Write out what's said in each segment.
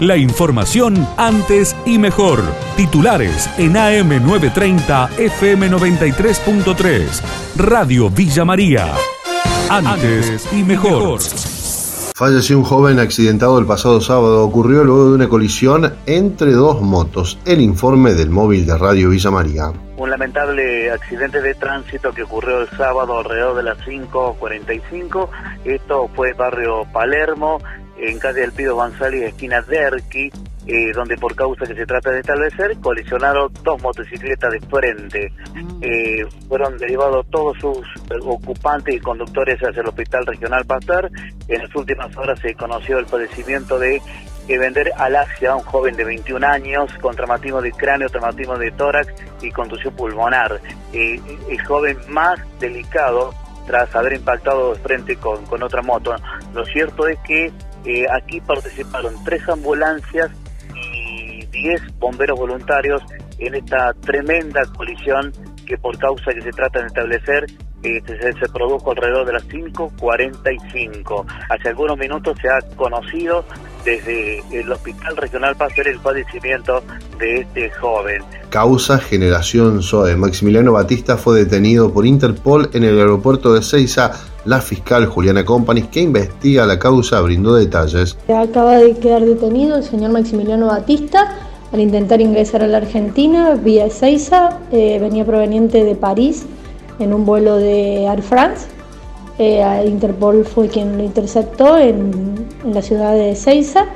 La información antes y mejor. Titulares en AM930 FM93.3. Radio Villa María. Antes y mejor. Falleció un joven accidentado el pasado sábado. Ocurrió luego de una colisión entre dos motos. El informe del móvil de Radio Villa María. Un lamentable accidente de tránsito que ocurrió el sábado alrededor de las 5.45. Esto fue barrio Palermo, en calle del Pido González, esquina Derqui, eh, donde por causa que se trata de establecer, colisionaron dos motocicletas de frente. Mm. Eh, fueron derivados todos sus ocupantes y conductores hacia el Hospital Regional Pastor. En las últimas horas se conoció el padecimiento de que vender alaxia a un joven de 21 años con traumatismo de cráneo, traumatismo de tórax y contusión pulmonar. Eh, el joven más delicado tras haber impactado de frente con, con otra moto. Lo cierto es que eh, aquí participaron tres ambulancias y diez bomberos voluntarios en esta tremenda colisión que por causa que se trata de establecer eh, se, produjo alrededor de las 5.45. Hace algunos minutos se ha conocido desde el Hospital Regional Pasteur el padecimiento de este joven. Causa Generación SOE. Maximiliano Batista fue detenido por Interpol en el aeropuerto de Ceiza. La fiscal Juliana Company, que investiga la causa, brindó detalles. Acaba de quedar detenido el señor Maximiliano Batista al intentar ingresar a la Argentina vía Ceiza. Eh, venía proveniente de París en un vuelo de Air France. Eh, Interpol fue quien lo interceptó en, la ciudad de Ceiza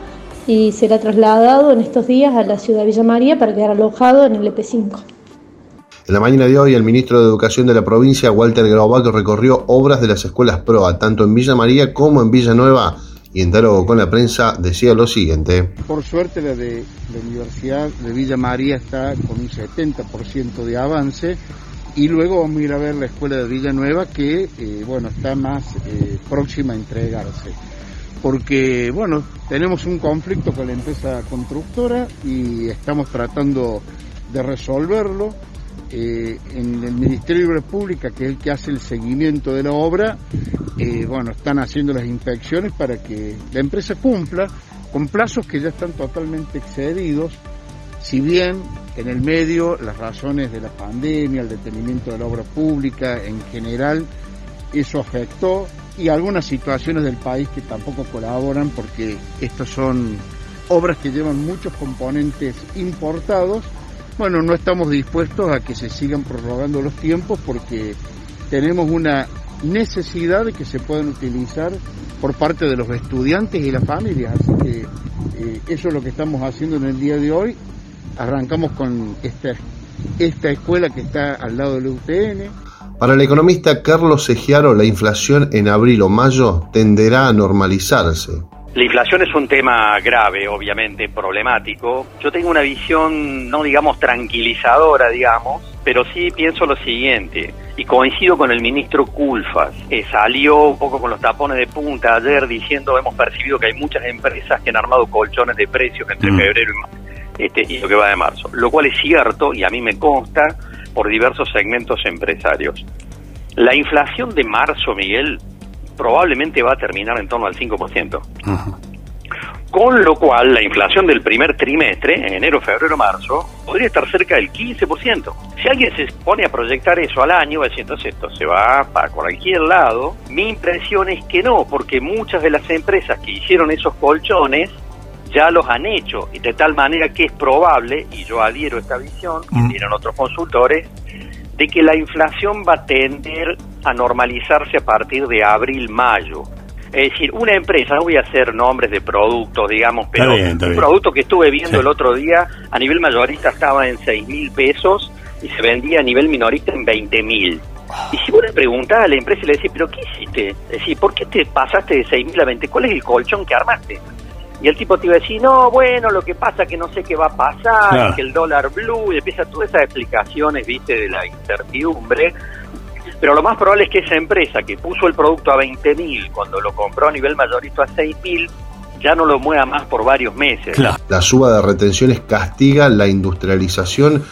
y será trasladado en estos días a la ciudad de Villa María para quedar alojado en el EP5. En la mañana de hoy, el ministro de Educación de la provincia, Walter Graubach, recorrió obras de las escuelas PROA, tanto en Villa María como en Villanueva, y en diálogo con la prensa decía lo siguiente. Por suerte, la de la Universidad de Villa María está con un 70% de avance y luego vamos a ir a ver la escuela de Villanueva que, eh, bueno, está más eh, próxima a entregarse. Porque, bueno, tenemos un conflicto con la empresa constructora y estamos tratando de resolverlo. Eh, en el Ministerio de Obras Públicas, que es el que hace el seguimiento de la obra, bueno, están haciendo las inspecciones para que la empresa cumpla con plazos que ya están totalmente excedidos si bien en el medio las razones de la pandemia, el detenimiento de la obra pública en general, eso afectó y algunas situaciones del país que tampoco colaboran porque estas son obras que llevan muchos componentes importados. Bueno, no estamos dispuestos a que se sigan prorrogando los tiempos porque tenemos una necesidad de que se puedan utilizar por parte de los estudiantes y las familias. Así que eh, eso es lo que estamos haciendo en el día de hoy arrancamos con esta, esta escuela que está al lado del UTN. Para el economista Carlos Segiaro, la inflación en abril o mayo tenderá a normalizarse. La inflación es un tema grave, obviamente, problemático. Yo tengo una visión, no digamos tranquilizadora, digamos, pero sí pienso lo siguiente, y coincido con el ministro Culfas, que salió un poco con los tapones de punta ayer diciendo hemos percibido que hay muchas empresas que han armado colchones de precios entre mm. febrero y este, y lo que va de marzo, lo cual es cierto y a mí me consta por diversos segmentos empresarios. La inflación de marzo, Miguel, probablemente va a terminar en torno al 5%. Con lo cual, la inflación del primer trimestre, enero, febrero, marzo, podría estar cerca del 15%. Si alguien se pone a proyectar eso al año, va a decir, entonces esto se va para cualquier lado. Mi impresión es que no, porque muchas de las empresas que hicieron esos colchones ya los han hecho, y de tal manera que es probable, y yo adhiero a esta visión, y mm. tienen otros consultores, de que la inflación va a tender a normalizarse a partir de abril-mayo. Es decir, una empresa, no voy a hacer nombres de productos, digamos, pero un producto que estuve viendo el otro día a nivel mayorista estaba en 6 mil pesos y se vendía a nivel minorista en 20 mil. Y si vos le preguntás a la empresa y le decís, ¿pero qué hiciste? Es decir, ¿por qué te pasaste de 6 mil a 20? ¿Cuál es el colchón que armaste? Y el tipo te iba a decir, no, bueno, lo que pasa es que no sé qué va a pasar, que el dólar blue, y empieza todas esas explicaciones, viste, de la incertidumbre. Pero lo más probable es que esa empresa que puso el producto a 20 mil, cuando lo compró a nivel mayorito a 6 mil, ya no lo mueva más por varios meses. La suba de retenciones castiga la industrialización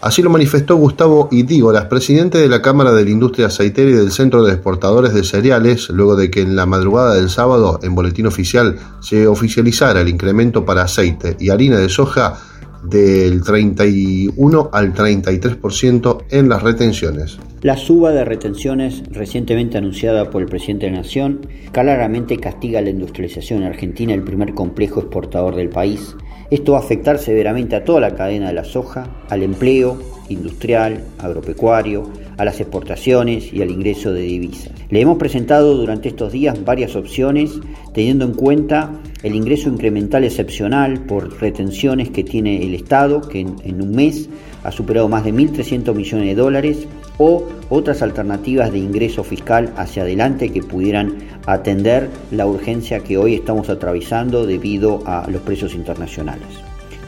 Así lo manifestó Gustavo Idígoras, presidente de la Cámara de la Industria Aceitera y del Centro de Exportadores de Cereales, luego de que en la madrugada del sábado, en boletín oficial, se oficializara el incremento para aceite y harina de soja del 31 al 33% en las retenciones. La suba de retenciones recientemente anunciada por el presidente de la Nación claramente castiga la industrialización en Argentina, el primer complejo exportador del país. Esto va a afectar severamente a toda la cadena de la soja, al empleo industrial, agropecuario, a las exportaciones y al ingreso de divisas. Le hemos presentado durante estos días varias opciones teniendo en cuenta el ingreso incremental excepcional por retenciones que tiene el Estado, que en, un mes ha superado más de 1.300 millones de dólares, o otras alternativas de ingreso fiscal hacia adelante que pudieran atender la urgencia que hoy estamos atravesando debido a los precios internacionales.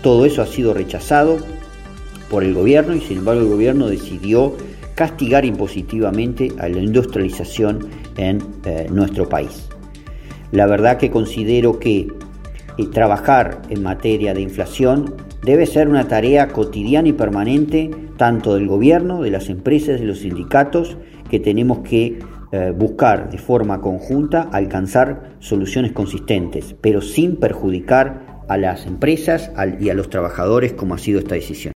Todo eso ha sido rechazado por el gobierno y sin embargo el gobierno decidió castigar impositivamente a la industrialización en eh, nuestro país. La verdad que considero que eh, trabajar en materia de inflación debe ser una tarea cotidiana y permanente tanto del gobierno, de las empresas, de los sindicatos, que tenemos que eh, buscar de forma conjunta alcanzar soluciones consistentes, pero sin perjudicar a las empresas y a los trabajadores como ha sido esta decisión.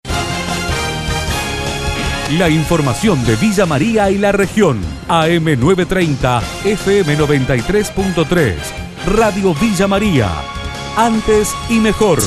La información de Villa María y la región. AM930, FM93.3. Radio Villa María. Antes y mejor.